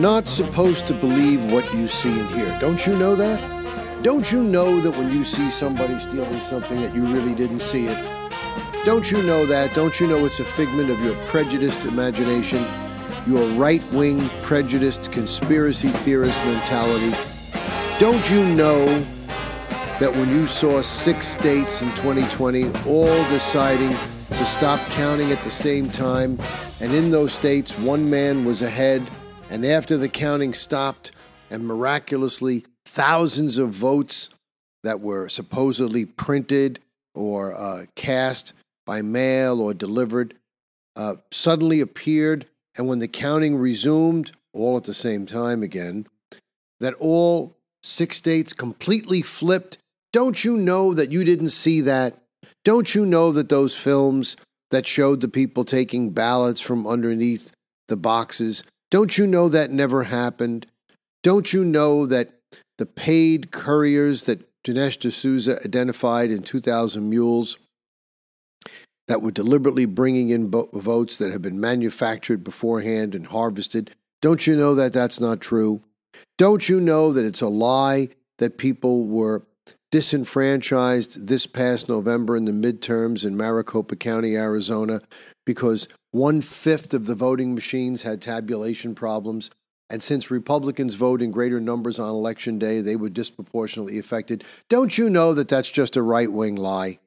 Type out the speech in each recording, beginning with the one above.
not supposed to believe what you see and hear. Don't you know that? Don't you know that when you see somebody stealing something that you really didn't see it? Don't you know that? Don't you know it's a figment of your prejudiced imagination, your right wing, prejudiced, conspiracy theorist mentality? Don't you know that when you saw six states in 2020 all deciding to stop counting at the same time, and in those states one man was ahead, and after the counting stopped, and miraculously thousands of votes that were supposedly printed or uh, cast by mail or delivered uh, suddenly appeared, and when the counting resumed, all at the same time again, that all six states completely flipped. Don't you know that you didn't see that? Don't you know that those films that showed the people taking ballots from underneath the boxes, don't you know that never happened? Don't you know that the paid couriers that Dinesh D'Souza identified in 2,000 Mules that were deliberately bringing in votes that have been manufactured beforehand and harvested. Don't you know that that's not true? Don't you know that it's a lie that people were disenfranchised this past November in the midterms in Maricopa County, Arizona, because one fifth of the voting machines had tabulation problems? And since Republicans vote in greater numbers on election day, they were disproportionately affected. Don't you know that that's just a right wing lie?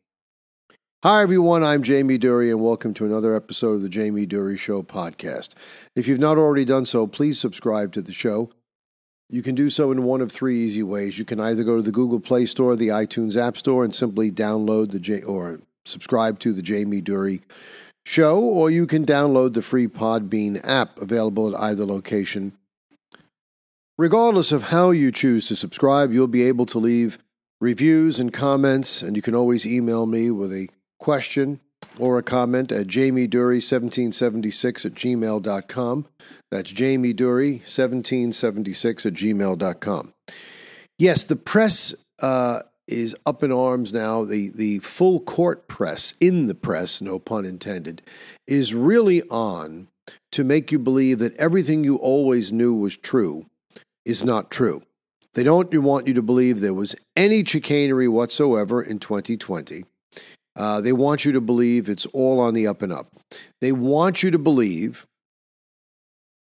Hi, everyone. I'm Jamie Durie, and welcome to another episode of the Jamie Durie Show podcast. If you've not already done so, please subscribe to the show. You can do so in one of three easy ways. You can either go to the Google Play Store, the iTunes App Store, and simply download the J or subscribe to the Jamie Durie Show, or you can download the free Podbean app available at either location. Regardless of how you choose to subscribe, you'll be able to leave reviews and comments, and you can always email me with a question or a comment at jamiedury1776 at gmail.com. That's Jamie Durie, 1776 at gmail.com. Yes, the press uh, is up in arms now. The, the full court press, in the press, no pun intended, is really on to make you believe that everything you always knew was true is not true. They don't want you to believe there was any chicanery whatsoever in 2020. Uh, they want you to believe it's all on the up and up. They want you to believe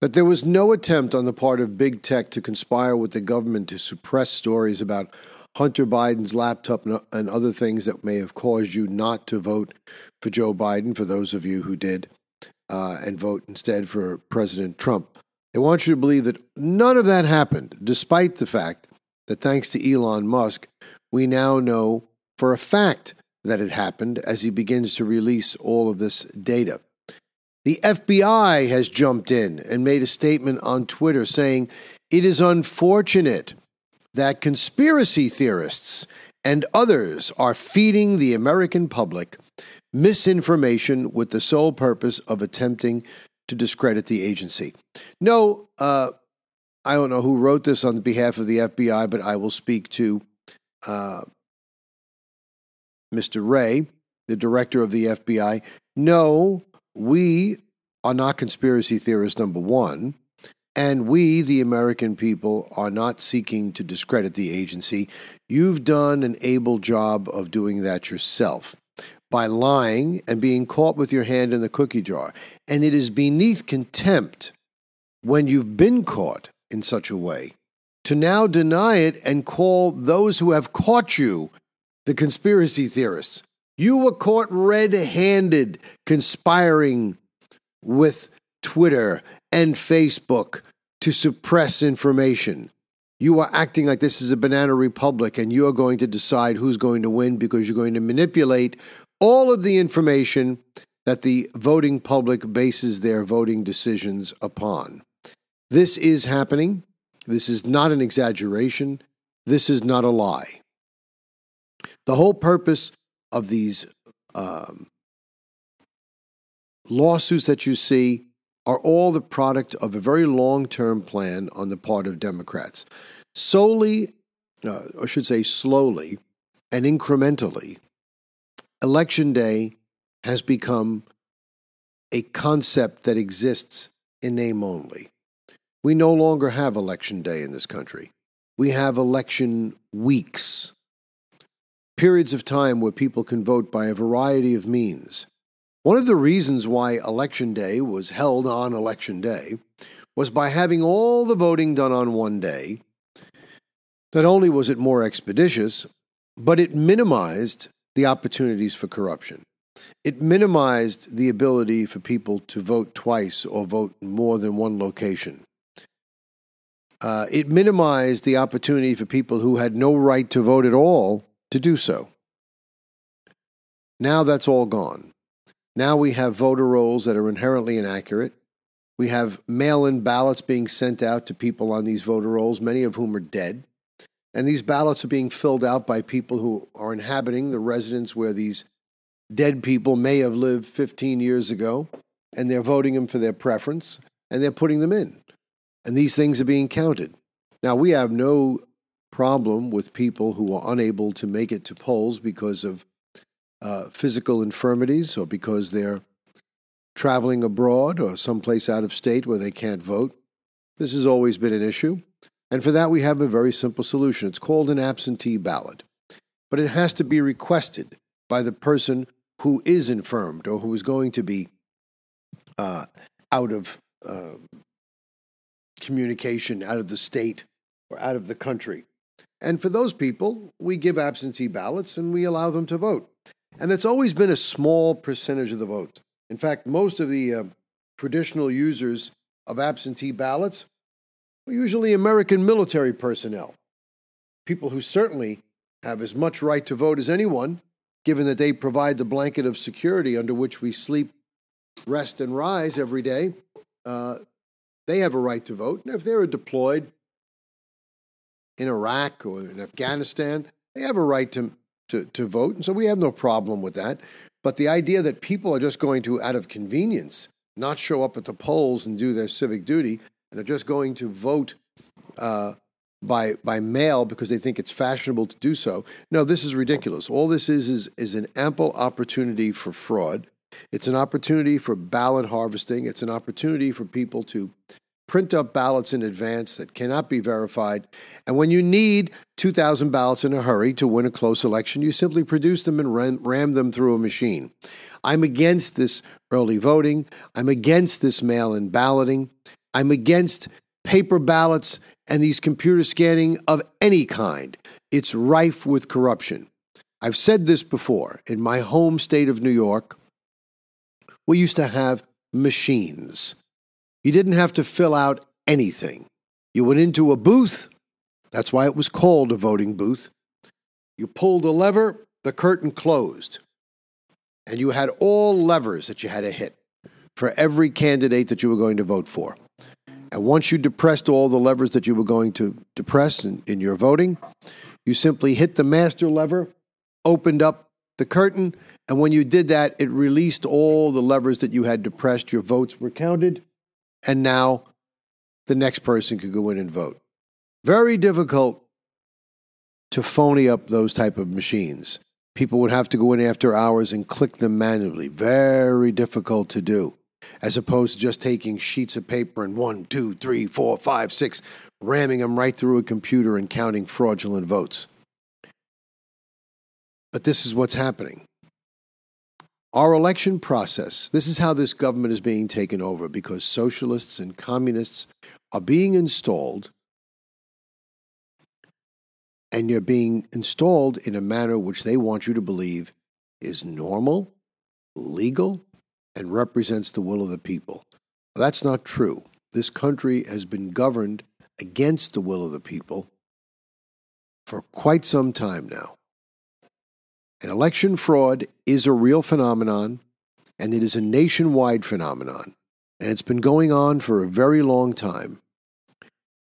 that there was no attempt on the part of big tech to conspire with the government to suppress stories about Hunter Biden's laptop and other things that may have caused you not to vote for Joe Biden, for those of you who did, uh, and vote instead for President Trump. They want you to believe that none of that happened, despite the fact that thanks to Elon Musk, we now know for a fact that it happened as he begins to release all of this data. The FBI has jumped in and made a statement on Twitter saying it is unfortunate that conspiracy theorists and others are feeding the American public misinformation with the sole purpose of attempting to discredit the agency. No, uh, I don't know who wrote this on behalf of the FBI, but I will speak to uh, Mr. Wray, the director of the FBI, no, we are not conspiracy theorists, number one. And we, the American people, are not seeking to discredit the agency. You've done an able job of doing that yourself by lying and being caught with your hand in the cookie jar. And it is beneath contempt when you've been caught in such a way to now deny it and call those who have caught you the conspiracy theorists. You were caught red handed conspiring with Twitter and Facebook to suppress information. You are acting like this is a banana republic and you are going to decide who's going to win because you're going to manipulate all of the information that the voting public bases their voting decisions upon. This is happening. This is not an exaggeration. This is not a lie. The whole purpose of these um, lawsuits that you see are all the product of a very long term plan on the part of Democrats. Solely, uh, I should say slowly and incrementally, Election Day has become a concept that exists in name only. We no longer have election day in this country. We have election weeks, periods of time where people can vote by a variety of means. One of the reasons why Election Day was held on Election Day was by having all the voting done on one day. Not only was it more expeditious, but it minimized the opportunities for corruption. It minimized the ability for people to vote twice or vote in more than one location. Uh, it minimized the opportunity for people who had no right to vote at all to do so. Now that's all gone. Now we have voter rolls that are inherently inaccurate. We have mail in ballots being sent out to people on these voter rolls, many of whom are dead. And these ballots are being filled out by people who are inhabiting the residence where these dead people may have lived 15 years ago, and they're voting them for their preference, and they're putting them in. And these things are being counted. Now, we have no problem with people who are unable to make it to polls because of uh, physical infirmities or because they're traveling abroad or someplace out of state where they can't vote. This has always been an issue. And for that, we have a very simple solution. It's called an absentee ballot. But it has to be requested by the person who is infirmed or who is going to be uh, out of uh, communication, out of the state, or out of the country. And for those people, we give absentee ballots and we allow them to vote. And that's always been a small percentage of the vote. In fact, most of the uh, traditional users of absentee ballots were usually American military personnel, people who certainly have as much right to vote as anyone, given that they provide the blanket of security under which we sleep, rest, and rise every day. Uh, they have a right to vote. And if they're deployed in Iraq or in Afghanistan, they have a right to, to, to vote. And so we have no problem with that. But the idea that people are just going to, out of convenience, not show up at the polls and do their civic duty, and are just going to vote uh, by by mail because they think it's fashionable to do so. No, this is ridiculous. All this is is is an ample opportunity for fraud. It's an opportunity for ballot harvesting. It's an opportunity for people to print up ballots in advance that cannot be verified. And when you need 2,000 ballots in a hurry to win a close election, you simply produce them and ram, ram them through a machine. I'm against this early voting. I'm against this mail in balloting. I'm against paper ballots and these computer scanning of any kind. It's rife with corruption. I've said this before. In my home state of New York, we used to have machines you didn't have to fill out anything. You went into a booth. That's why it was called a voting booth. You pulled a lever, the curtain closed. And you had all levers that you had to hit for every candidate that you were going to vote for. And once you depressed all the levers that you were going to depress in, in your voting, you simply hit the master lever, opened up the curtain, and when you did that, it released all the levers that you had depressed. Your votes were counted, and now the next person could go in and vote. Very difficult to phony up those type of machines. People would have to go in after hours and click them manually. Very difficult to do, as opposed to just taking sheets of paper and one, two, three, four, five, six, ramming them right through a computer and counting fraudulent votes. But this is what's happening. Our election process, this is how this government is being taken over because socialists and communists are being installed and you're being installed in a manner which they want you to believe is normal, legal, and represents the will of the people. Well, that's not true. This country has been governed against the will of the people for quite some time now. And election fraud is a real phenomenon, and it is a nationwide phenomenon. And it's been going on for a very long time.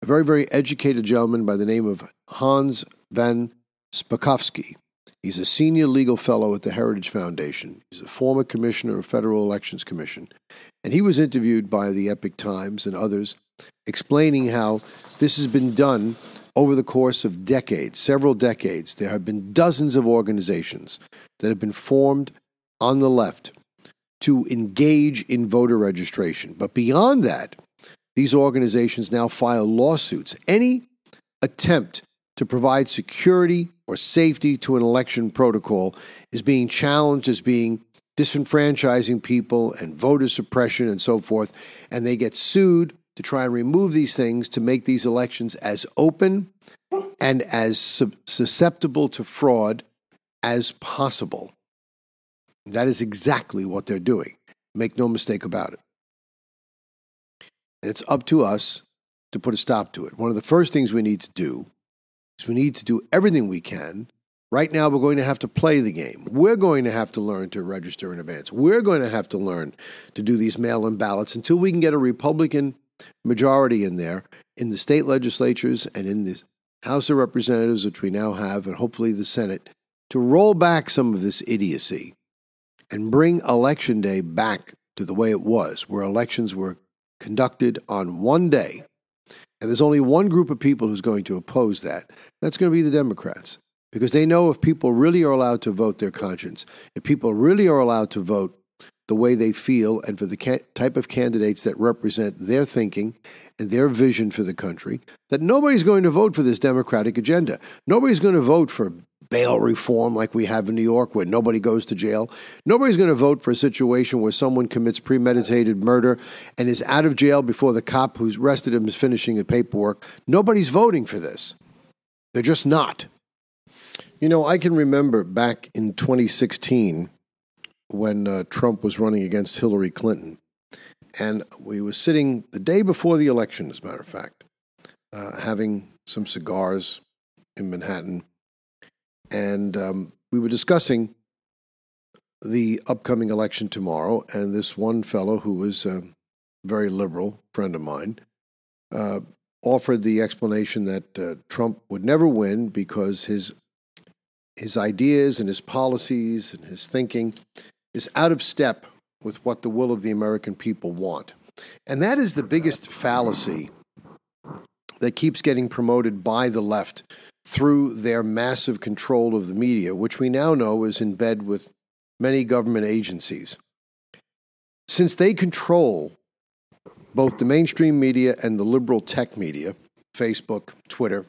A very, very educated gentleman by the name of Hans von Spakovsky. He's a senior legal fellow at the Heritage Foundation. He's a former commissioner of Federal Elections Commission. And he was interviewed by the Epoch Times and others explaining how this has been done over the course of decades, several decades, there have been dozens of organizations that have been formed on the left to engage in voter registration. But beyond that, these organizations now file lawsuits. Any attempt to provide security or safety to an election protocol is being challenged as being disenfranchising people and voter suppression and so forth. And they get sued to try and remove these things to make these elections as open and as susceptible to fraud as possible. That is exactly what they're doing. Make no mistake about it. And it's up to us to put a stop to it. One of the first things we need to do is we need to do everything we can. Right now, we're going to have to play the game. We're going to have to learn to register in advance. We're going to have to learn to do these mail in ballots until we can get a Republican majority in there in the state legislatures and in the House of Representatives, which we now have, and hopefully the Senate, to roll back some of this idiocy and bring Election Day back to the way it was, where elections were conducted on one day. And there's only one group of people who's going to oppose that. That's going to be the Democrats. Because they know if people really are allowed to vote their conscience, if people really are allowed to vote the way they feel and for the ca- type of candidates that represent their thinking and their vision for the country, that nobody's going to vote for this Democratic agenda. Nobody's going to vote for bail reform like we have in New York where nobody goes to jail. Nobody's going to vote for a situation where someone commits premeditated murder and is out of jail before the cop who's arrested him is finishing the paperwork. Nobody's voting for this. They're just not. You know, I can remember back in 2016 when uh, Trump was running against Hillary Clinton. And we were sitting the day before the election, as a matter of fact, uh, having some cigars in Manhattan. And um, we were discussing the upcoming election tomorrow. And this one fellow, who was a very liberal friend of mine, uh, offered the explanation that uh, Trump would never win because his his ideas and his policies and his thinking is out of step with what the will of the American people want. And that is the biggest fallacy that keeps getting promoted by the left through their massive control of the media, which we now know is in bed with many government agencies. Since they control both the mainstream media and the liberal tech media, Facebook, Twitter,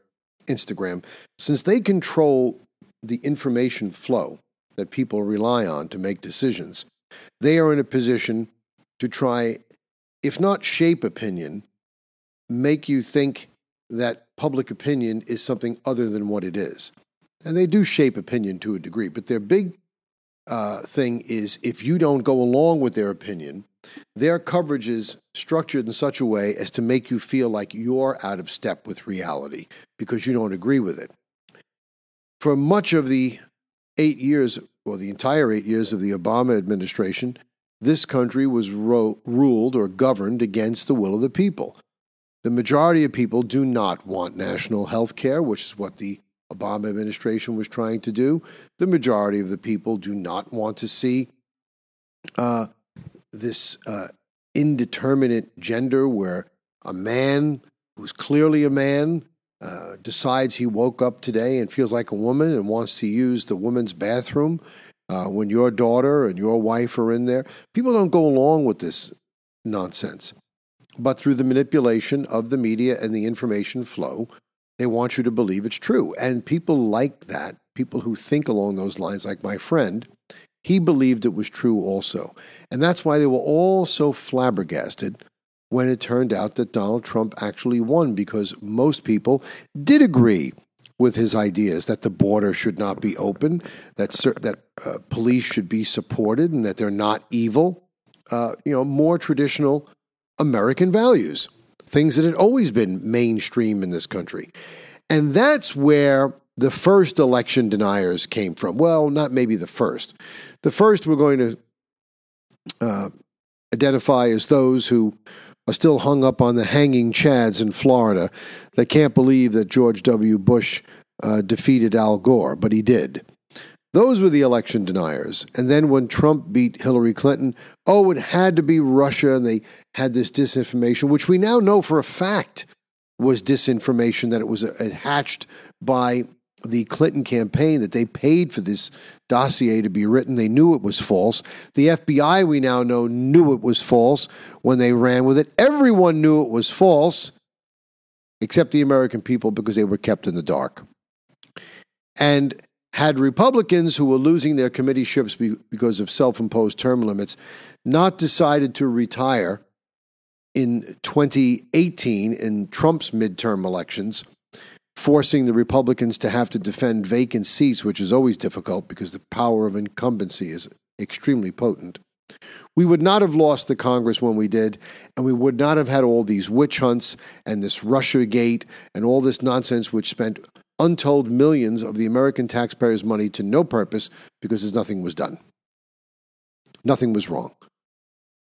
Instagram, since they control the information flow, that people rely on to make decisions, they are in a position to try, if not shape opinion, make you think that public opinion is something other than what it is. And they do shape opinion to a degree, but their big uh, thing is if you don't go along with their opinion, their coverage is structured in such a way as to make you feel like you're out of step with reality because you don't agree with it. For much of the eight years, well, the entire eight years of the Obama administration, this country was ro- ruled or governed against the will of the people. The majority of people do not want national health care, which is what the Obama administration was trying to do. The majority of the people do not want to see uh, this uh, indeterminate gender where a man who's clearly a man uh, decides he woke up today and feels like a woman and wants to use the women's bathroom uh, when your daughter and your wife are in there. People don't go along with this nonsense. But through the manipulation of the media and the information flow, they want you to believe it's true. And people like that, people who think along those lines, like my friend, he believed it was true also. And that's why they were all so flabbergasted when it turned out that Donald Trump actually won because most people did agree with his ideas that the border should not be open, that that uh, police should be supported, and that they're not evil. Uh, you know, more traditional American values, things that had always been mainstream in this country, and that's where the first election deniers came from. Well, not maybe the first. The first we're going to uh, identify as those who are still hung up on the hanging chads in Florida They can't believe that George W. Bush uh, defeated Al Gore, but he did. Those were the election deniers. And then when Trump beat Hillary Clinton, oh, it had to be Russia, and they had this disinformation, which we now know for a fact was disinformation, that it was uh, hatched by the Clinton campaign that they paid for this dossier to be written. They knew it was false. The FBI, we now know, knew it was false when they ran with it. Everyone knew it was false, except the American people because they were kept in the dark. And had Republicans who were losing their committeeships because of self imposed term limits not decided to retire in 2018 in Trump's midterm elections, forcing the Republicans to have to defend vacant seats, which is always difficult because the power of incumbency is extremely potent. We would not have lost the Congress when we did, and we would not have had all these witch hunts and this Russia gate and all this nonsense, which spent untold millions of the American taxpayers' money to no purpose because nothing was done. Nothing was wrong.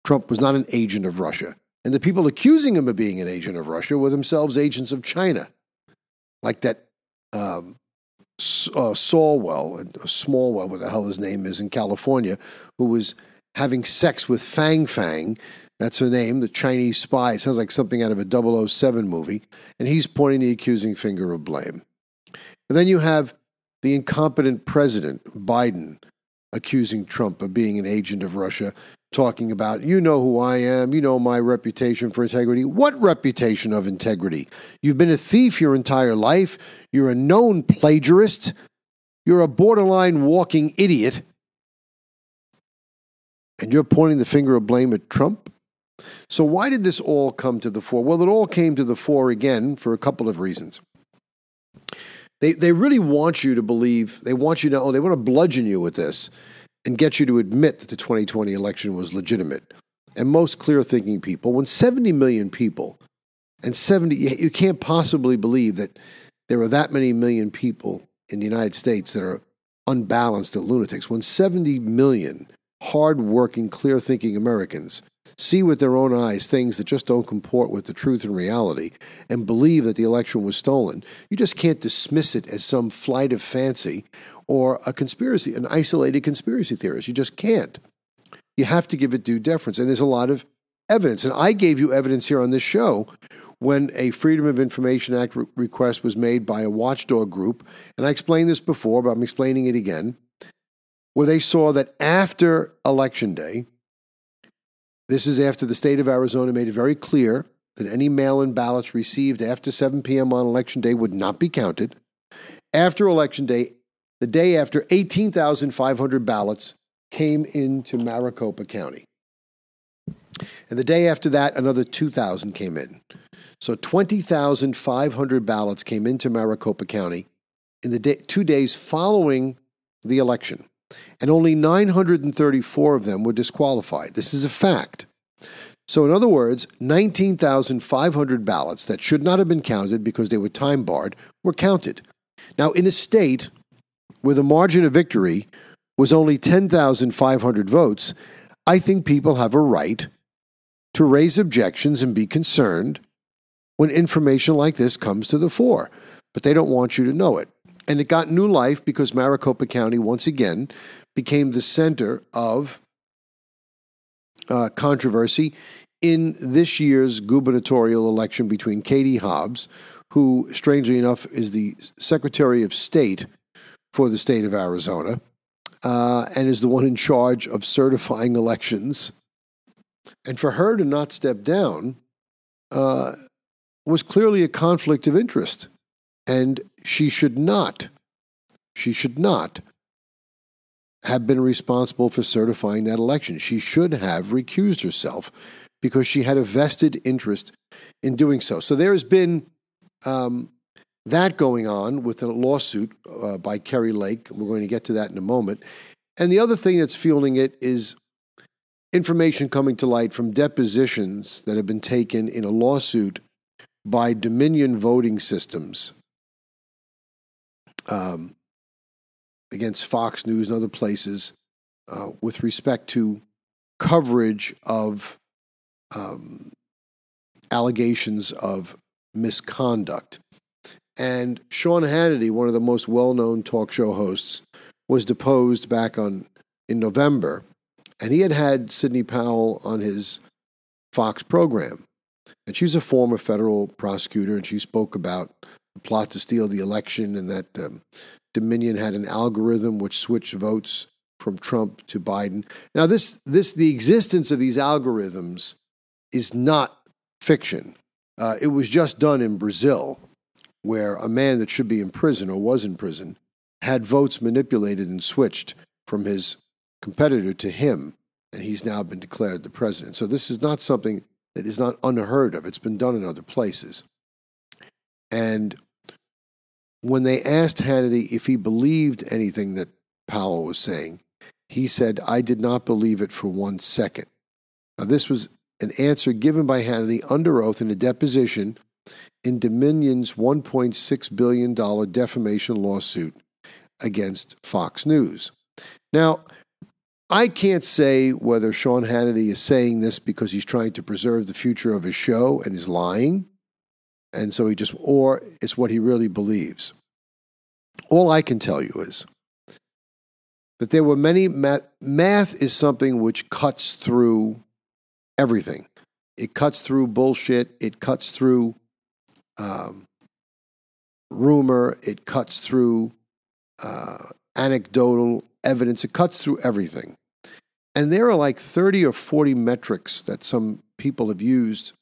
Trump was not an agent of Russia. And the people accusing him of being an agent of Russia were themselves agents of China like that um, uh, Saulwell, uh, Smallwell, what the hell his name is in California, who was having sex with Fang Fang. That's her name, the Chinese spy. It sounds like something out of a 007 movie. And he's pointing the accusing finger of blame. And then you have the incompetent president, Biden, accusing Trump of being an agent of Russia talking about, you know who I am, you know my reputation for integrity. What reputation of integrity? You've been a thief your entire life, you're a known plagiarist, you're a borderline walking idiot, and you're pointing the finger of blame at Trump? So, why did this all come to the fore? Well, it all came to the fore again for a couple of reasons. They, they really want you to believe, they want you to, oh, they want to bludgeon you with this and get you to admit that the 2020 election was legitimate. And most clear thinking people, when 70 million people, and 70, you can't possibly believe that there are that many million people in the United States that are unbalanced and lunatics. When 70 million hard-working, clear-thinking Americans see with their own eyes things that just don't comport with the truth and reality and believe that the election was stolen, you just can't dismiss it as some flight of fancy or a conspiracy, an isolated conspiracy theorist. You just can't. You have to give it due deference. And there's a lot of evidence. And I gave you evidence here on this show when a Freedom of Information Act re- request was made by a watchdog group. And I explained this before, but I'm explaining it again, where they saw that after Election Day, this is after the state of Arizona made it very clear that any mail in ballots received after 7 p.m. on Election Day would not be counted. After Election Day, the day after 18,500 ballots came into Maricopa County. And the day after that, another 2,000 came in. So 20,500 ballots came into Maricopa County in the day, two days following the election. And only 934 of them were disqualified. This is a fact. So, in other words, 19,500 ballots that should not have been counted because they were time barred were counted. Now, in a state where the margin of victory was only 10,500 votes, I think people have a right to raise objections and be concerned when information like this comes to the fore. But they don't want you to know it. And it got new life because Maricopa County, once again, became the center of uh, controversy in this year's gubernatorial election between Katie Hobbs, who, strangely enough, is the Secretary of State for the state of Arizona uh, and is the one in charge of certifying elections. And for her to not step down uh, was clearly a conflict of interest. And she should not, she should not have been responsible for certifying that election. She should have recused herself because she had a vested interest in doing so. So there has been um, that going on with a lawsuit uh, by Kari Lake. We're going to get to that in a moment. And the other thing that's fueling it is information coming to light from depositions that have been taken in a lawsuit by Dominion Voting Systems um, against Fox News and other places uh, with respect to coverage of um, allegations of misconduct. And Sean Hannity, one of the most well known talk show hosts, was deposed back on in November. And he had had Sidney Powell on his Fox program. And she's a former federal prosecutor, and she spoke about the plot to steal the election, and that um, Dominion had an algorithm which switched votes from Trump to Biden. Now, this this the existence of these algorithms is not fiction. Uh, it was just done in Brazil, where a man that should be in prison or was in prison had votes manipulated and switched from his competitor to him, and he's now been declared the president. So this is not something that is not unheard of. It's been done in other places. And when they asked Hannity if he believed anything that Powell was saying, he said, I did not believe it for one second. Now, this was an answer given by Hannity under oath in a deposition in Dominion's $1.6 billion defamation lawsuit against Fox News. Now, I can't say whether Sean Hannity is saying this because he's trying to preserve the future of his show and is lying, and so he just, or it's what he really believes. All I can tell you is that there were many math, math is something which cuts through everything. It cuts through bullshit. It cuts through um, rumor. It cuts through uh, anecdotal evidence. It cuts through everything. And there are like 30 or 40 metrics that some people have used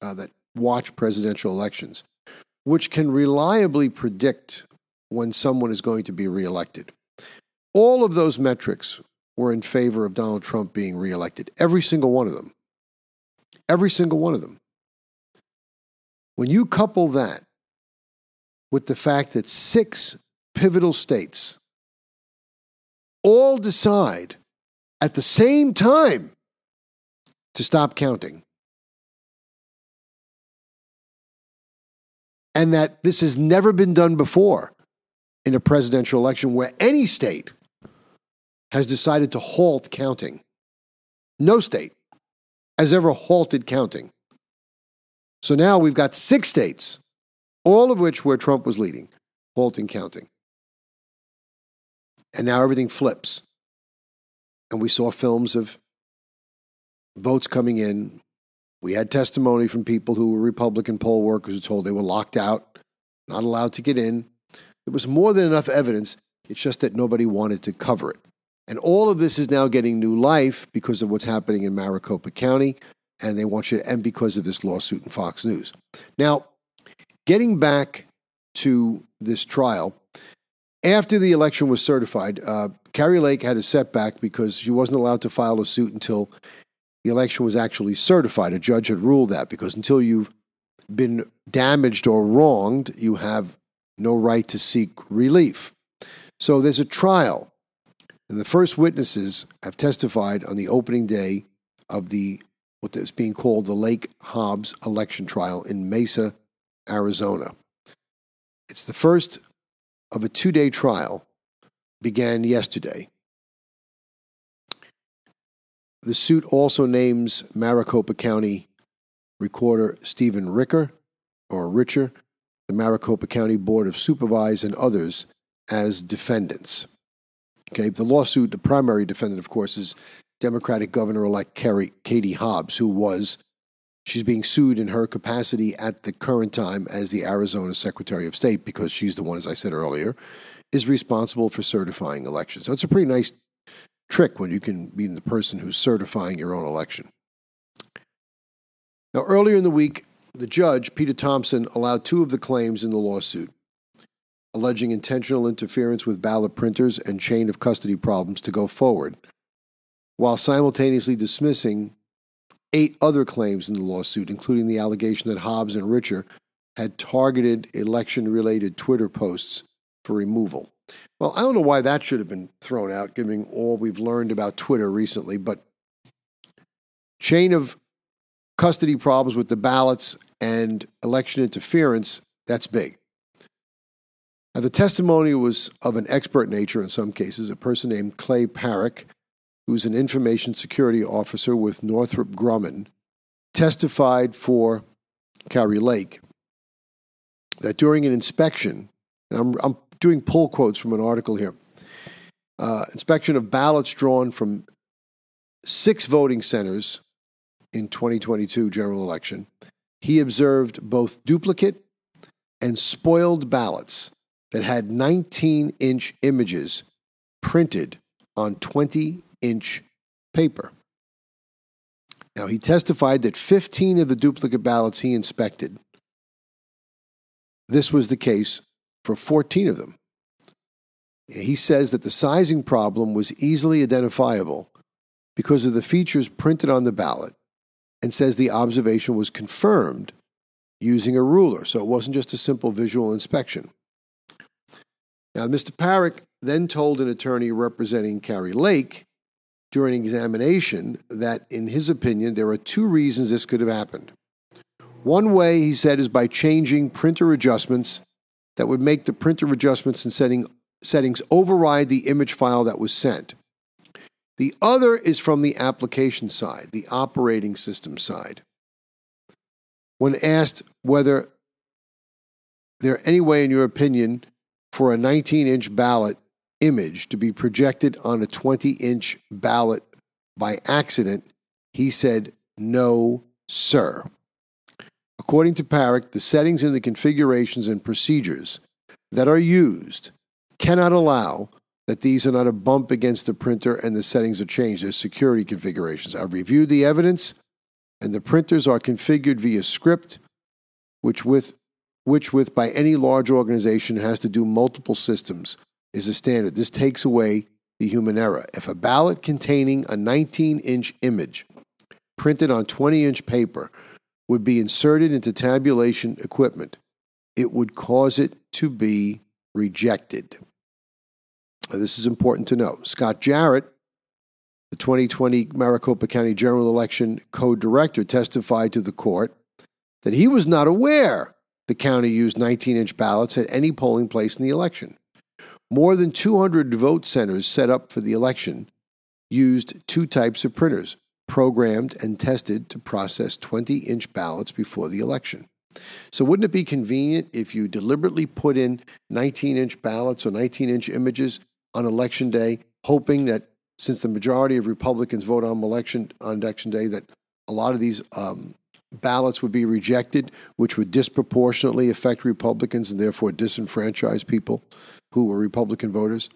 uh, that watch presidential elections, which can reliably predict when someone is going to be reelected. All of those metrics were in favor of Donald Trump being reelected, every single one of them. Every single one of them. When you couple that with the fact that six pivotal states all decide at the same time to stop counting, and that this has never been done before in a presidential election where any state has decided to halt counting. No state has ever halted counting. So now we've got six states, all of which where Trump was leading, halting counting. And now everything flips. And we saw films of votes coming in. We had testimony from people who were Republican poll workers who told they were locked out, not allowed to get in. There was more than enough evidence. It's just that nobody wanted to cover it. And all of this is now getting new life because of what's happening in Maricopa County, and they want you to, and because of this lawsuit in Fox News. Now, getting back to this trial, after the election was certified, uh, Kari Lake had a setback because she wasn't allowed to file a suit until the election was actually certified. A judge had ruled that because until you've been damaged or wronged, you have no right to seek relief. So there's a trial and the first witnesses have testified on the opening day of the what is being called the Lake Hobbs election trial in Mesa, Arizona. It's the first of a two day trial, began yesterday. The suit also names Maricopa County Recorder Stephen Ricker or Richer, the Maricopa County Board of Supervisors, and others as defendants. Okay, the lawsuit, the primary defendant, of course, is Democratic Governor elect Katie Hobbs, who was, she's being sued in her capacity at the current time as the Arizona Secretary of State because she's the one, as I said earlier, is responsible for certifying elections. So it's a pretty nice trick when you can be the person who's certifying your own election. Now, earlier in the week, the judge, Peter Thompson, allowed two of the claims in the lawsuit alleging intentional interference with ballot printers and chain of custody problems to go forward, while simultaneously dismissing eight other claims in the lawsuit, including the allegation that Hobbs and Richer had targeted election related Twitter posts for removal. Well, I don't know why that should have been thrown out, given all we've learned about Twitter recently, but chain of custody problems with the ballots and election interference, that's big. Now, the testimony was of an expert nature in some cases, a person named Clay Parikh, who's an information security officer with Northrop Grumman, testified for Kari Lake that during an inspection, and I'm, I'm doing pull quotes from an article here, uh, inspection of ballots drawn from six voting centers in 2022 general election, he observed both duplicate and spoiled ballots that had 19 inch images printed on 20 inch paper. Now, he testified that 15 of the duplicate ballots he inspected, this was the case for 14 of them. He says that the sizing problem was easily identifiable because of the features printed on the ballot and says the observation was confirmed using a ruler, so it wasn't just a simple visual inspection. Now, Mr. Parikh then told an attorney representing Kari Lake during examination that, in his opinion, there are two reasons this could have happened. One way, he said, is by changing printer adjustments that would make the printer adjustments and setting, settings override the image file that was sent. The other is from the application side, the operating system side. When asked whether there any way, in your opinion, for a 19 inch ballot image to be projected on a 20 inch ballot by accident, he said, No, sir. According to Parikh, the settings in the configurations and procedures that are used cannot allow that these are not a bump against the printer and the settings are changed as security configurations. I've reviewed the evidence, and the printers are configured via script, which with which with by any large organization has to do multiple systems is a standard. This takes away the human error. If a ballot containing a 19 inch image printed on 20 inch paper would be inserted into tabulation equipment, it would cause it to be rejected. This is important to know. Scott Jarrett, the 2020 Maricopa County General Election co director, testified to the court that he was not aware the county used 19 inch ballots at any polling place in the election. More than 200 vote centers set up for the election used two types of printers, programmed and tested to process 20 inch ballots before the election. So, wouldn't it be convenient if you deliberately put in 19 inch ballots or 19 inch images on election day, hoping that since the majority of Republicans vote on election on election day, that a lot of these um, ballots would be rejected, which would disproportionately affect Republicans and therefore disenfranchise people who were Republican voters.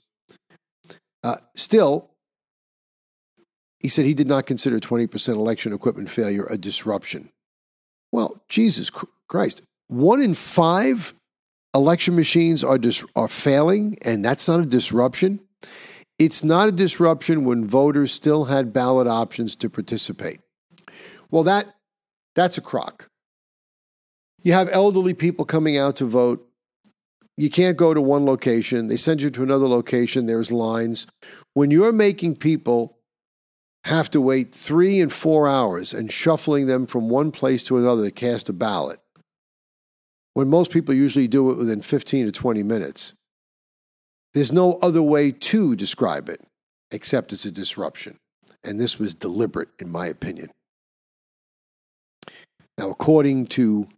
Uh, still, he said he did not consider 20% election equipment failure a disruption. Well, Jesus Christ, one in five election machines are, dis- are failing, and that's not a disruption. It's not a disruption when voters still had ballot options to participate. Well, that that's a crock. You have elderly people coming out to vote. You can't go to one location. They send you to another location. There's lines. When you're making people have to wait three and four hours and shuffling them from one place to another to cast a ballot, when most people usually do it within 15 to 20 minutes, there's no other way to describe it except it's a disruption. And this was deliberate, in my opinion. Now, according to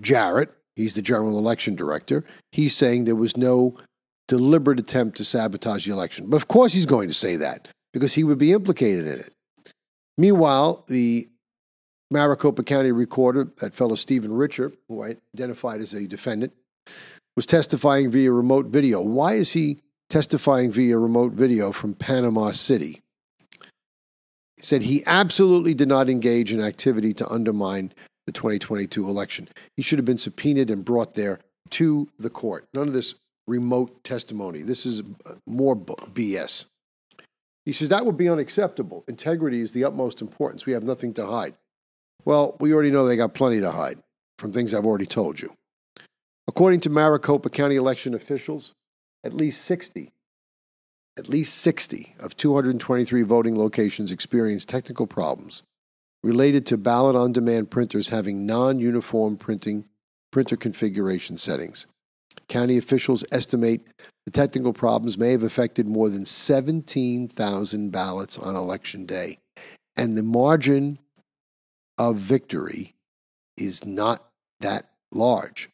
Jarrett, he's the general election director, he's saying there was no deliberate attempt to sabotage the election. But of course, he's going to say that because he would be implicated in it. Meanwhile, the Maricopa County recorder, that fellow Stephen Richer, who I identified as a defendant, was testifying via remote video. Why is he testifying via remote video from Panama City? He said he absolutely did not engage in activity to undermine the 2022 election. He should have been subpoenaed and brought there to the court. None of this remote testimony. This is uh, more BS. He says that would be unacceptable. Integrity is the utmost importance. We have nothing to hide. Well, we already know they got plenty to hide from things I've already told you. According to Maricopa County election officials, at least 60 at least 60 of 223 voting locations experienced technical problems related to ballot on demand printers having non uniform printing printer configuration settings. County officials estimate the technical problems may have affected more than 17,000 ballots on election day, and the margin of victory is not that large.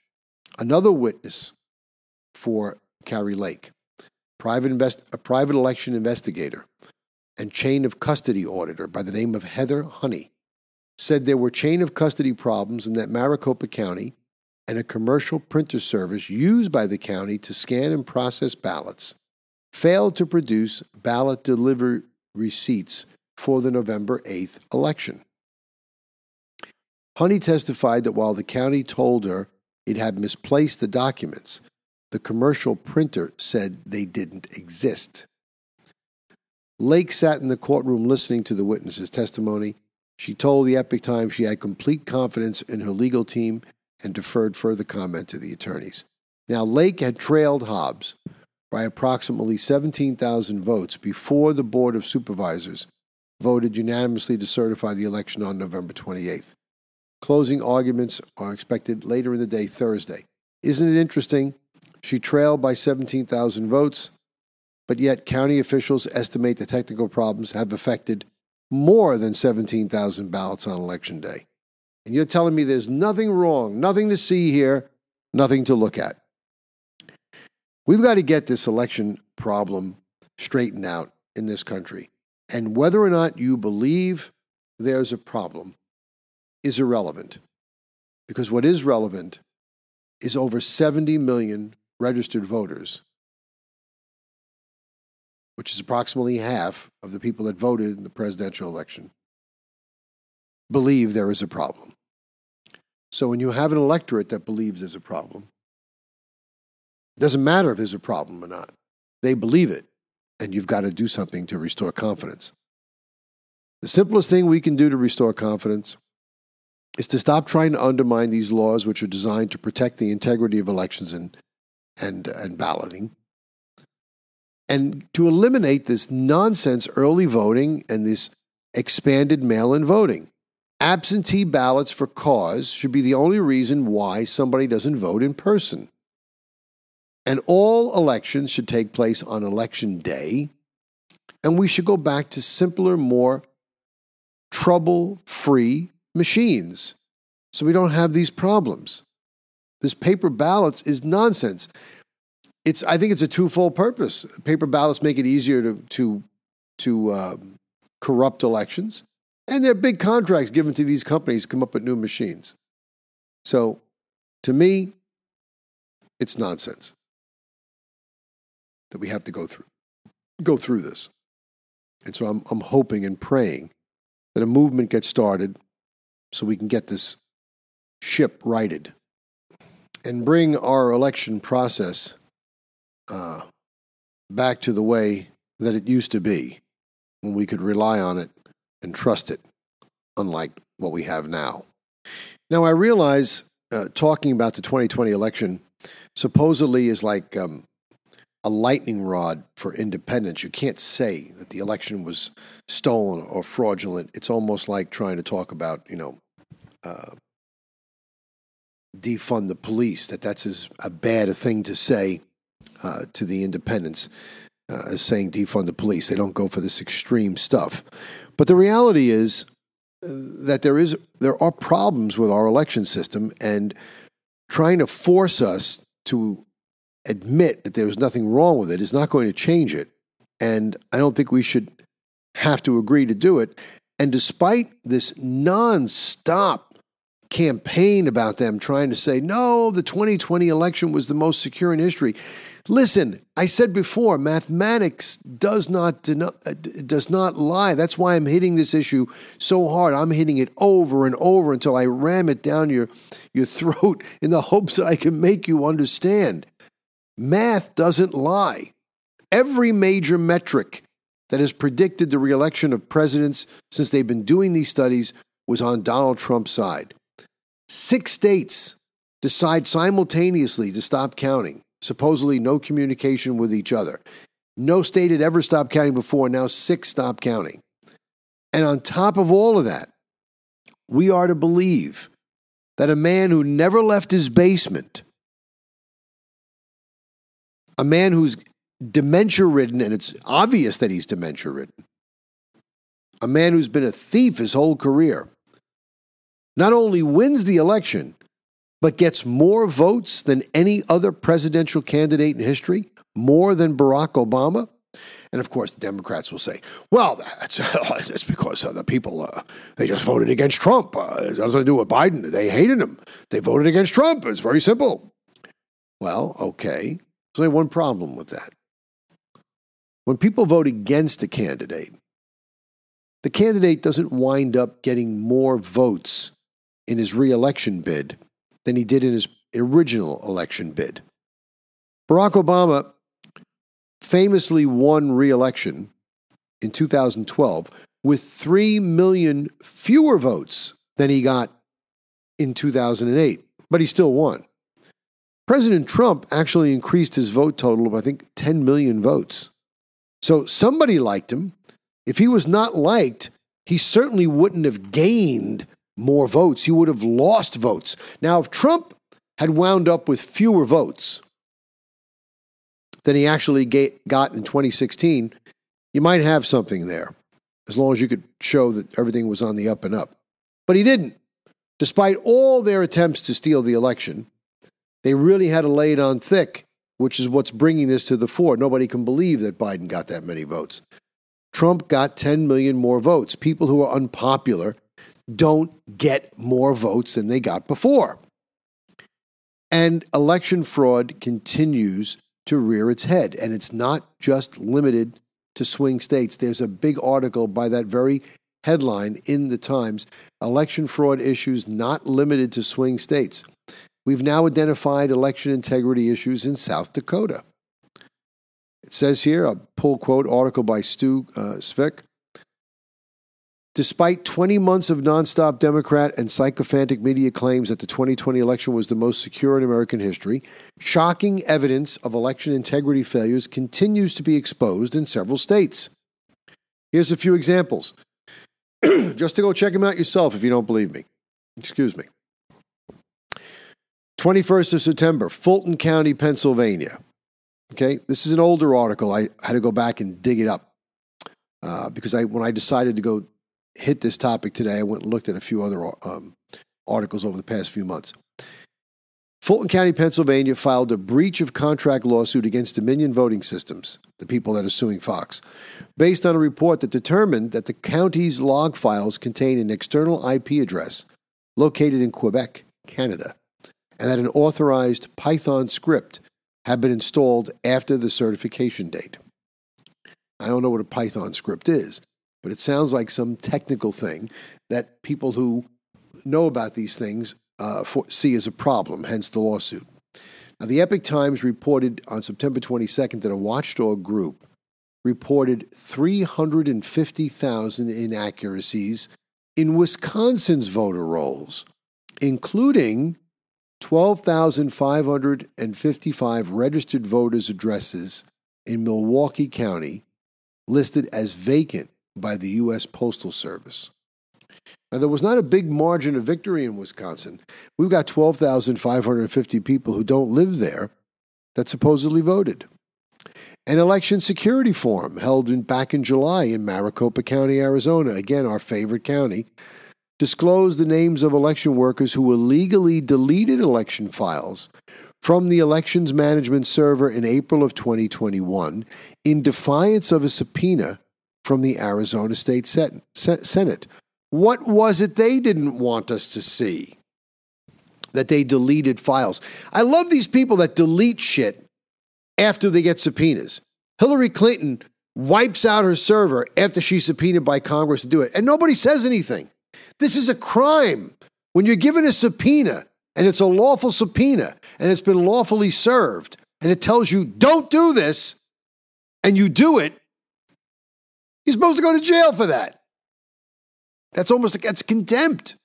Another witness for Kari Lake private invest, a private election investigator and chain of custody auditor by the name of Heather Honey, said there were chain of custody problems and that Maricopa County and a commercial printer service used by the county to scan and process ballots failed to produce ballot delivery receipts for the November 8th election. Honey testified that while the county told her it had misplaced the documents, the commercial printer said they didn't exist. Lake sat in the courtroom listening to the witness's testimony. She told the Epoch Times she had complete confidence in her legal team and deferred further comment to the attorneys. Now, Lake had trailed Hobbs by approximately 17,000 votes before the Board of Supervisors voted unanimously to certify the election on November 28th. Closing arguments are expected later in the day, Thursday. Isn't it interesting? She trailed by 17,000 votes, but yet county officials estimate the technical problems have affected more than 17,000 ballots on election day. And you're telling me there's nothing wrong, nothing to see here, nothing to look at. We've got to get this election problem straightened out in this country. And whether or not you believe there's a problem is irrelevant. Because what is relevant is over 70 million registered voters, which is approximately half of the people that voted in the presidential election, believe there is a problem. So when you have an electorate that believes there's a problem, it doesn't matter if there's a problem or not. They believe it, and you've got to do something to restore confidence. The simplest thing we can do to restore confidence is to stop trying to undermine these laws which are designed to protect the integrity of elections and, and, and balloting, and to eliminate this nonsense early voting and this expanded mail in voting. Absentee ballots for cause should be the only reason why somebody doesn't vote in person. And all elections should take place on election day. And we should go back to simpler, more trouble free machines so we don't have these problems. This paper ballots is nonsense. It's, I think it's a twofold purpose. Paper ballots make it easier to, to, to um, corrupt elections, and there are big contracts given to these companies to come up with new machines. So, to me, it's nonsense that we have to go through go through this. And so I'm, I'm hoping and praying that a movement gets started so we can get this ship righted and bring our election process uh, back to the way that it used to be when we could rely on it and trust it, unlike what we have now. Now, I realize uh, talking about the 2020 election supposedly is like um, a lightning rod for independence. You can't say that the election was stolen or fraudulent. It's almost like trying to talk about, you know, uh, defund the police. That that's as a bad a thing to say uh, to the independents uh, as saying defund the police. They don't go for this extreme stuff. But the reality is uh, that there is there are problems with our election system, and trying to force us to admit that there's nothing wrong with it is not going to change it. And I don't think we should have to agree to do it. And despite this nonstop campaign about them trying to say, no, the 2020 election was the most secure in history. Listen, I said before, mathematics does not uh, does not lie. That's why I'm hitting this issue so hard. I'm hitting it over and over until I ram it down your your throat in the hopes that I can make you understand. Math doesn't lie. Every major metric that has predicted the reelection of presidents since they've been doing these studies was on Donald Trump's side. Six states decide simultaneously to stop counting, supposedly no communication with each other. No state had ever stopped counting before, now six stop counting. And on top of all of that, we are to believe that a man who never left his basement a man who's dementia ridden, and it's obvious that he's dementia ridden, a man who's been a thief his whole career, not only wins the election, but gets more votes than any other presidential candidate in history, more than Barack Obama. And of course, the Democrats will say, well, that's, that's because the people, uh, they just voted against Trump. Uh, it has nothing to do with Biden. They hated him. They voted against Trump. It's very simple. Well, okay. There's only one problem with that. When people vote against a candidate, the candidate doesn't wind up getting more votes in his reelection bid than he did in his original election bid. Barack Obama famously won reelection in 2012 with 3 million fewer votes than he got in 2008, but he still won. President Trump actually increased his vote total of, I think, 10 million votes. So somebody liked him. If he was not liked, he certainly wouldn't have gained more votes. He would have lost votes. Now, if Trump had wound up with fewer votes than he actually got in 2016, you might have something there, as long as you could show that everything was on the up and up. But he didn't. Despite all their attempts to steal the election, they really had to lay it on thick, which is what's bringing this to the fore. Nobody can believe that Biden got that many votes. Trump got 10 million more votes. People who are unpopular don't get more votes than they got before. And election fraud continues to rear its head. And it's not just limited to swing states. There's a big article by that very headline in the Times Election fraud issues not limited to swing states. We've now identified election integrity issues in South Dakota. It says here, a pull quote article by Stu uh. Despite 20 months of nonstop Democrat and sycophantic media claims that the 2020 election was the most secure in American history, shocking evidence of election integrity failures continues to be exposed in several states. Here's a few examples. Just to go check them out yourself if you don't believe me. Excuse me. 21st of September, Fulton County, Pennsylvania. Okay, this is an older article. I had to go back and dig it up uh, because I, when I decided to go hit this topic today, I went and looked at a few other um, articles over the past few months. Fulton County, Pennsylvania filed a breach of contract lawsuit against Dominion Voting Systems, the people that are suing Fox, based on a report that determined that the county's log files contain an external IP address located in Quebec, Canada, and that an authorized Python script had been installed after the certification date. I don't know what a Python script is, but it sounds like some technical thing that people who know about these things uh, for, see as a problem, hence the lawsuit. Now, the Epoch Times reported on September 22nd that a watchdog group reported 350,000 inaccuracies in Wisconsin's voter rolls, including 12,555 registered voters' addresses in Milwaukee County listed as vacant by the U.S. Postal Service. Now, there was not a big margin of victory in Wisconsin. We've got 12,550 people who don't live there that supposedly voted. An election security forum held in, back in July in Maricopa County, Arizona, again, our favorite county, disclosed the names of election workers who illegally deleted election files from the elections management server in April of 2021 in defiance of a subpoena from the Arizona State Senate. What was it they didn't want us to see? That they deleted files. I love these people that delete shit after they get subpoenas. Hillary Clinton wipes out her server after she's subpoenaed by Congress to do it, and nobody says anything. This is a crime. When you're given a subpoena, and it's a lawful subpoena, and it's been lawfully served, and it tells you, don't do this, and you do it, you're supposed to go to jail for that. That's almost that's contempt.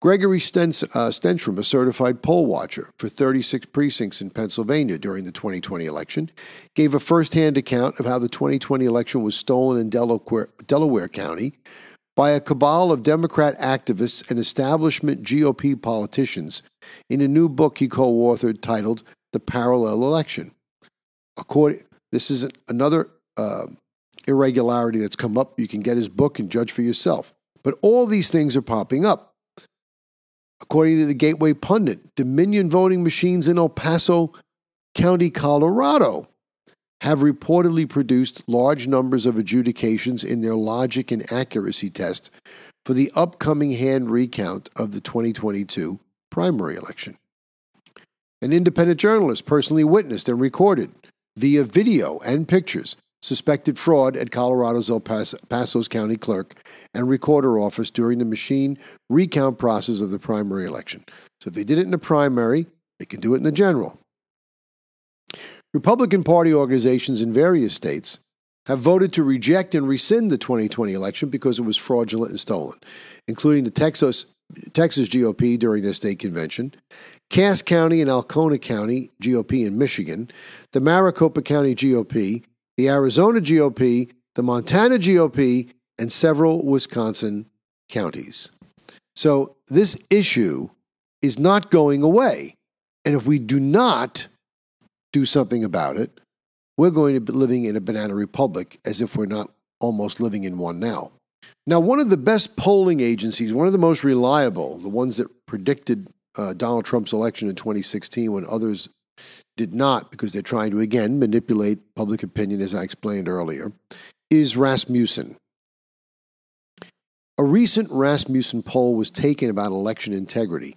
Gregory Stens, uh, a certified poll watcher for 36 precincts in Pennsylvania during the 2020 election, gave a firsthand account of how the 2020 election was stolen in Delaware, Delaware County by a cabal of Democrat activists and establishment GOP politicians in a new book he co authored titled The Parallel Election. According, this is another uh, irregularity that's come up. You can get his book and judge for yourself. But all these things are popping up. According to the Gateway Pundit, Dominion voting machines in El Paso County, Colorado, have reportedly produced large numbers of adjudications in their logic and accuracy test for the upcoming hand recount of the 2022 primary election. An independent journalist personally witnessed and recorded, via video and pictures, suspected fraud at Colorado's El Paso's county clerk and recorder office during the machine recount process of the primary election. So if they did it in the primary, they can do it in the general. Republican Party organizations in various states have voted to reject and rescind the 2020 election because it was fraudulent and stolen, including the Texas, Texas GOP during their state convention, Cass County and Alcona County GOP in Michigan, the Maricopa County GOP, the Arizona GOP, the Montana GOP, and several Wisconsin counties. So this issue is not going away. And if we do not do something about it, we're going to be living in a banana republic as if we're not almost living in one now. Now, one of the best polling agencies, one of the most reliable, the ones that predicted uh, Donald Trump's election in 2016 when others did not, because they're trying to, again, manipulate public opinion, as I explained earlier, is Rasmussen. A recent Rasmussen poll was taken about election integrity.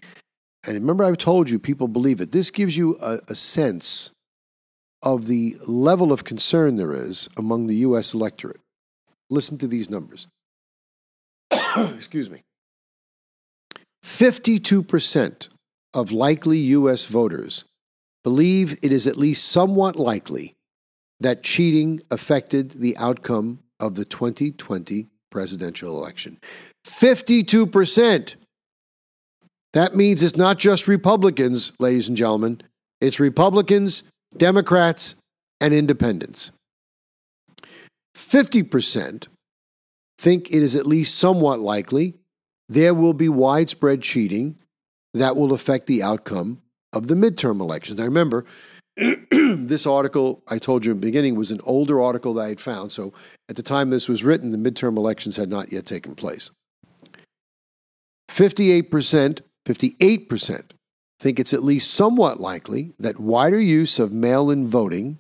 And remember, I've told you people believe it. This gives you a, a sense of the level of concern there is among the U.S. electorate. Listen to these numbers. Excuse me. 52% of likely U.S. voters believe it is at least somewhat likely that cheating affected the outcome of the 2020 presidential election. 52%. That means it's not just Republicans, ladies and gentlemen, it's Republicans, Democrats, and independents. 50% think it is at least somewhat likely there will be widespread cheating that will affect the outcome of the midterm elections. Now, remember, this article I told you in the beginning was an older article that I had found. So at the time this was written, the midterm elections had not yet taken place. 58%, 58% think it's at least somewhat likely that wider use of mail in voting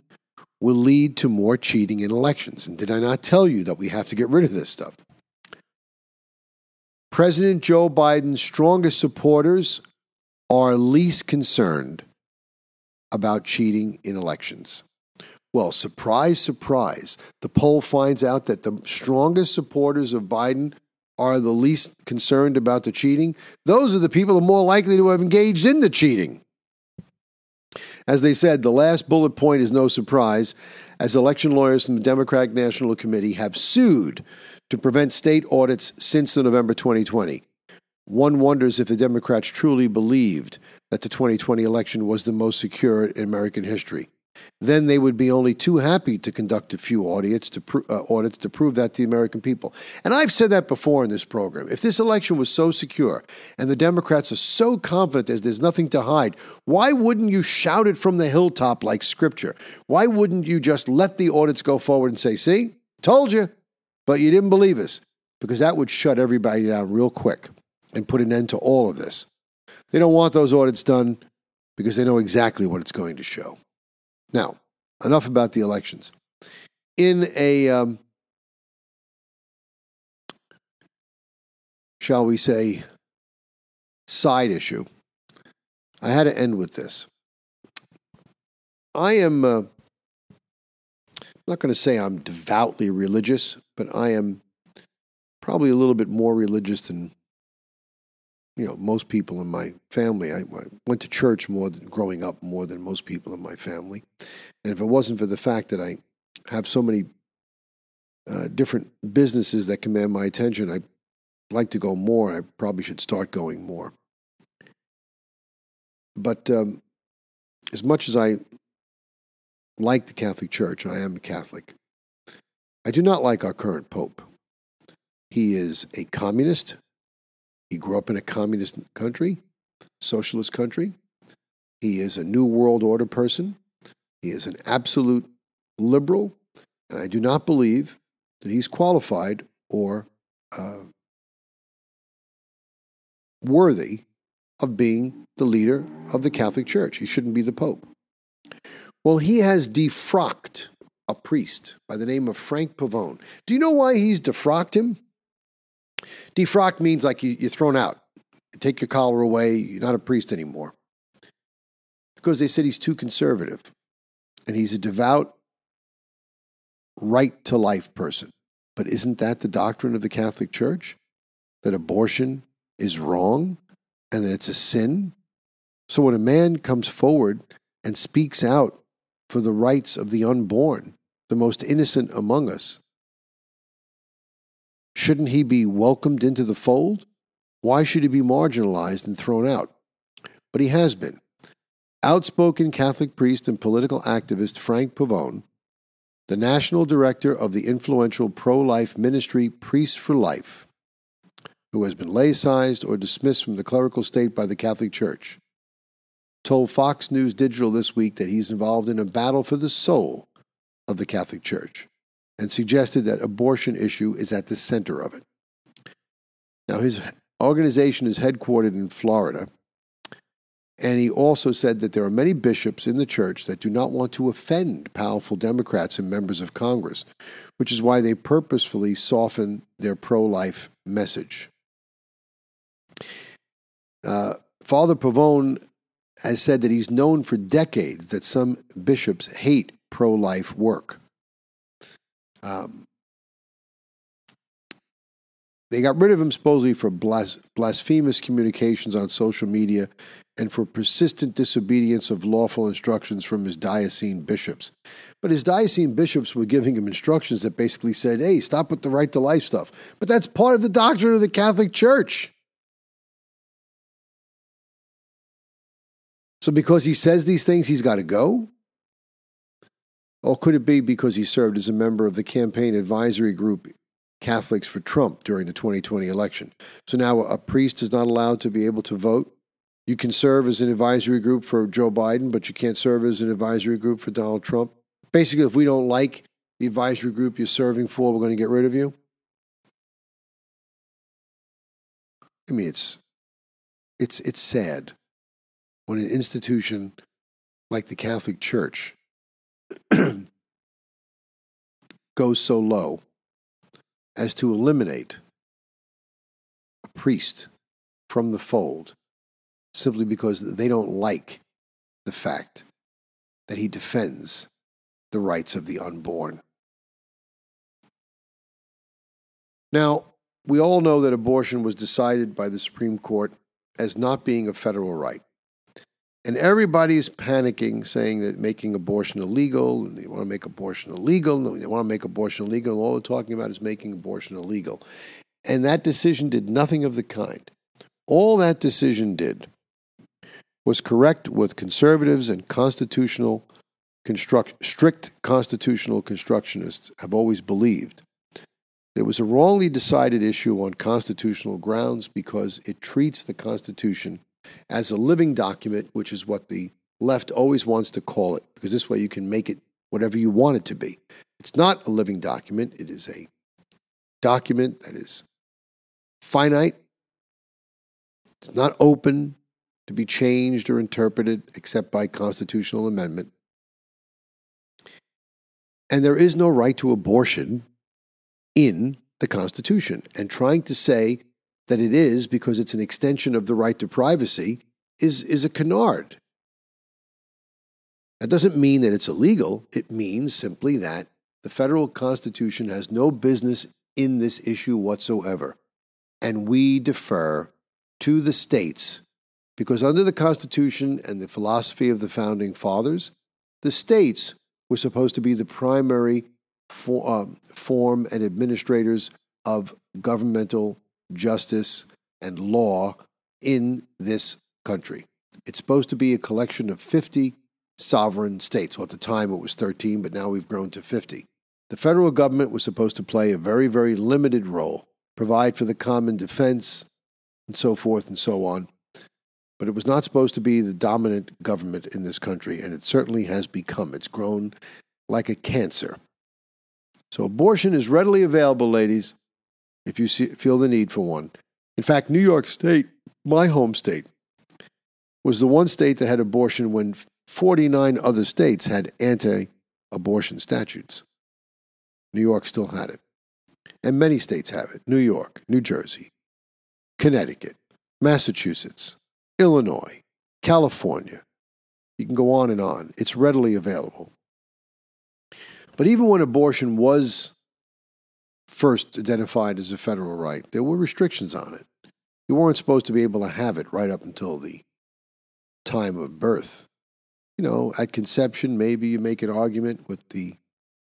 will lead to more cheating in elections. And did I not tell you that we have to get rid of this stuff? President Joe Biden's strongest supporters are least concerned about cheating in elections. Well, surprise, surprise, the poll finds out that the strongest supporters of Biden are the least concerned about the cheating. Those are the people who are more likely to have engaged in the cheating. As they said, the last bullet point is no surprise, as election lawyers from the Democratic National Committee have sued to prevent state audits since the November 2020. One wonders if the Democrats truly believed that the 2020 election was the most secure in American history. Then they would be only too happy to conduct a few audits to, pro- uh, audits to prove that to the American people. And I've said that before in this program. If this election was so secure and the Democrats are so confident as there's nothing to hide, why wouldn't you shout it from the hilltop like scripture? Why wouldn't you just let the audits go forward and say, see, told you, but you didn't believe us? Because that would shut everybody down real quick and put an end to all of this. They don't want those audits done because they know exactly what it's going to show. Now, enough about the elections. In a, um, shall we say, side issue, I had to end with this. I am uh, not going to say I'm devoutly religious, but I am probably a little bit more religious than you know most people in my family. I, I, went to church more than growing up more than most people in my family, and if it wasn't for the fact that I have so many uh, different businesses that command my attention, I'd like to go more. I probably should start going more. But um, as much as I like the Catholic Church, I am a Catholic. I do not like our current Pope. He is a communist he grew up in a communist country, socialist country. He is a New World Order person. He is an absolute liberal. And I do not believe that he's qualified or uh, worthy of being the leader of the Catholic Church. He shouldn't be the Pope. Well, he has defrocked a priest by the name of Frank Pavone. Do you know why he's defrocked him? Defrocked means like you, you're thrown out. You take your collar away, you're not a priest anymore. Because they said he's too conservative and he's a devout, right to life person. But isn't that the doctrine of the Catholic Church? That abortion is wrong and that it's a sin? So when a man comes forward and speaks out for the rights of the unborn, the most innocent among us, shouldn't he be welcomed into the fold? Why should he be marginalized and thrown out? But he has been. Outspoken Catholic priest and political activist Frank Pavone, the national director of the influential pro life ministry Priests for Life, who has been laicized or dismissed from the clerical state by the Catholic Church, told Fox News Digital this week that he's involved in a battle for the soul of the Catholic Church and suggested that abortion issue is at the center of it. Now, his organization is headquartered in Florida, and he also said that there are many bishops in the church that do not want to offend powerful Democrats and members of Congress, which is why they purposefully soften their pro life message. Uh, Father Pavone has said that he's known for decades that some bishops hate pro life work. Um, they got rid of him supposedly for blas- blasphemous communications on social media and for persistent disobedience of lawful instructions from his diocesan bishops. But his diocesan bishops were giving him instructions that basically said, hey, stop with the right to life stuff. But that's part of the doctrine of the Catholic Church. So because he says these things, he's got to go? Or could it be because he served as a member of the campaign advisory group Catholics for Trump during the 2020 election? So now a priest is not allowed to be able to vote? You can serve as an advisory group for Joe Biden, but you can't serve as an advisory group for Donald Trump. Basically, if we don't like the advisory group you're serving for, we're going to get rid of you. I mean, it's it's it's sad when an institution like the Catholic Church goes so low as to eliminate a priest from the fold simply because they don't like the fact that he defends the rights of the unborn. Now, we all know that abortion was decided by the Supreme Court as not being a federal right. And everybody's panicking, saying that making abortion illegal, and they want to make abortion illegal, they want to make abortion illegal, and all they're talking about is making abortion illegal. And that decision did nothing of the kind. All that decision did was correct what conservatives and constitutional construct, strict constitutional constructionists have always believed. It was a wrongly decided issue on constitutional grounds because it treats the Constitution as a living document, which is what the left always wants to call it, because this way you can make it whatever you want it to be. It's not a living document, it is a document that is finite, it's not open to be changed or interpreted except by constitutional amendment. And there is no right to abortion in the Constitution. And trying to say that it is because it's an extension of the right to privacy is, is a canard. That doesn't mean that it's illegal. It means simply that the federal constitution has no business in this issue whatsoever. And we defer to the states because, under the Constitution and the philosophy of the founding fathers, the states were supposed to be the primary for, uh, form and administrators of governmental justice, and law in this country. It's supposed to be a collection of 50 sovereign states. Well, at the time it was 13, but now we've grown to 50. The federal government was supposed to play a very, very limited role, provide for the common defense, and so forth and so on. But it was not supposed to be the dominant government in this country, and it certainly has become. It's grown like a cancer. So abortion is readily available, ladies if you see, feel the need for one. In fact, New York State, my home state, was the one state that had abortion when 49 other states had anti abortion statutes. New York still had it. And many states have it New York, New Jersey, Connecticut, Massachusetts, Illinois, California. You can go on and on. It's readily available. But even when abortion was first identified as a federal right, there were restrictions on it. You weren't supposed to be able to have it right up until the time of birth. You know, at conception, maybe you make an argument with the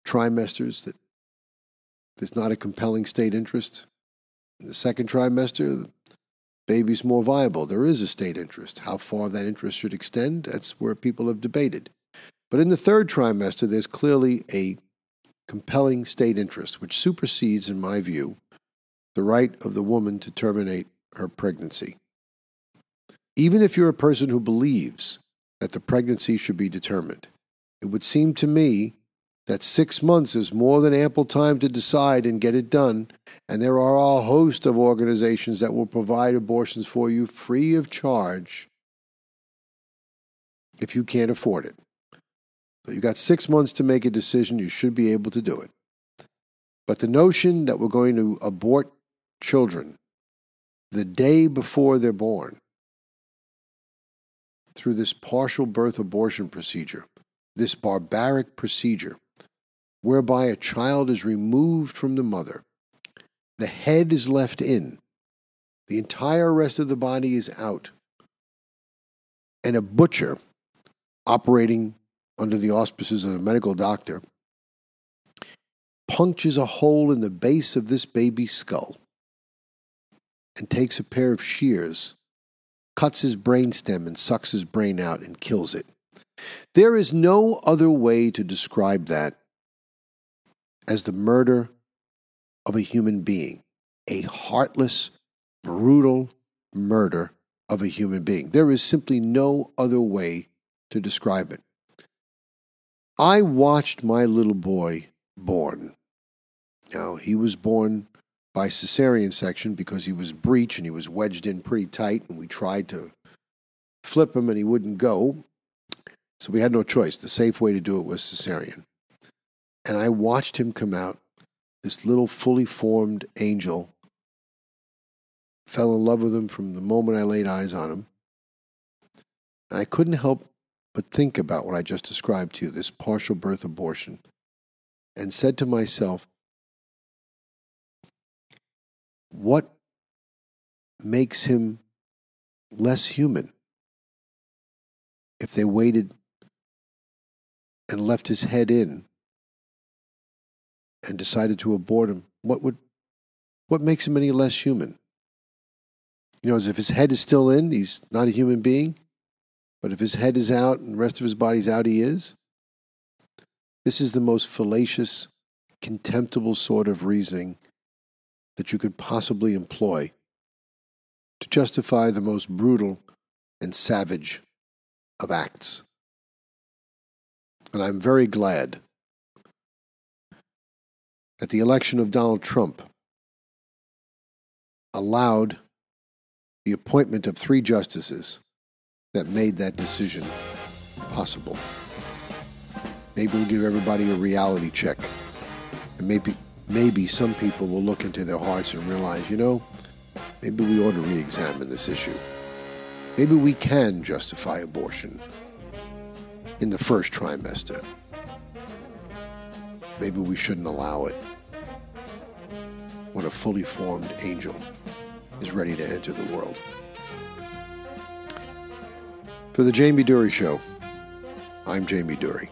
trimesters that there's not a compelling state interest. In the second trimester, baby's more viable. There is a state interest. How far that interest should extend, that's where people have debated. But in the third trimester, there's clearly a compelling state interest, which supersedes, in my view, the right of the woman to terminate her pregnancy. Even if you're a person who believes that the pregnancy should be determined, it would seem to me that six months is more than ample time to decide and get it done, and there are a host of organizations that will provide abortions for you free of charge if you can't afford it. So you've got six months to make a decision. You should be able to do it. But the notion that we're going to abort children the day before they're born through this partial birth abortion procedure, this barbaric procedure, whereby a child is removed from the mother, the head is left in, the entire rest of the body is out, and a butcher operating under the auspices of a medical doctor, punctures a hole in the base of this baby's skull and takes a pair of shears, cuts his brainstem and sucks his brain out and kills it. There is no other way to describe that as the murder of a human being, a heartless, brutal murder of a human being. There is simply no other way to describe it. I watched my little boy born. Now, he was born by cesarean section because he was breech and he was wedged in pretty tight, and we tried to flip him and he wouldn't go. So we had no choice. The safe way to do it was cesarean. And I watched him come out, this little fully formed angel. Fell in love with him from the moment I laid eyes on him. And I couldn't help but think about what I just described to you this partial birth abortion and said to myself, what makes him less human? If they waited and left his head in and decided to abort him what would what makes him any less human? You know as if his head is still in he's not a human being but if his head is out and the rest of his body's out, he is. This is the most fallacious, contemptible sort of reasoning that you could possibly employ to justify the most brutal and savage of acts. And I'm very glad that the election of Donald Trump allowed the appointment of three justices that made that decision possible. Maybe we'll give everybody a reality check. And maybe maybe some people will look into their hearts and realize, you know, maybe we ought to re examine this issue. Maybe we can justify abortion in the first trimester. Maybe we shouldn't allow it when a fully formed angel is ready to enter the world. For the Jamie Durie Show, I'm Jamie Durie.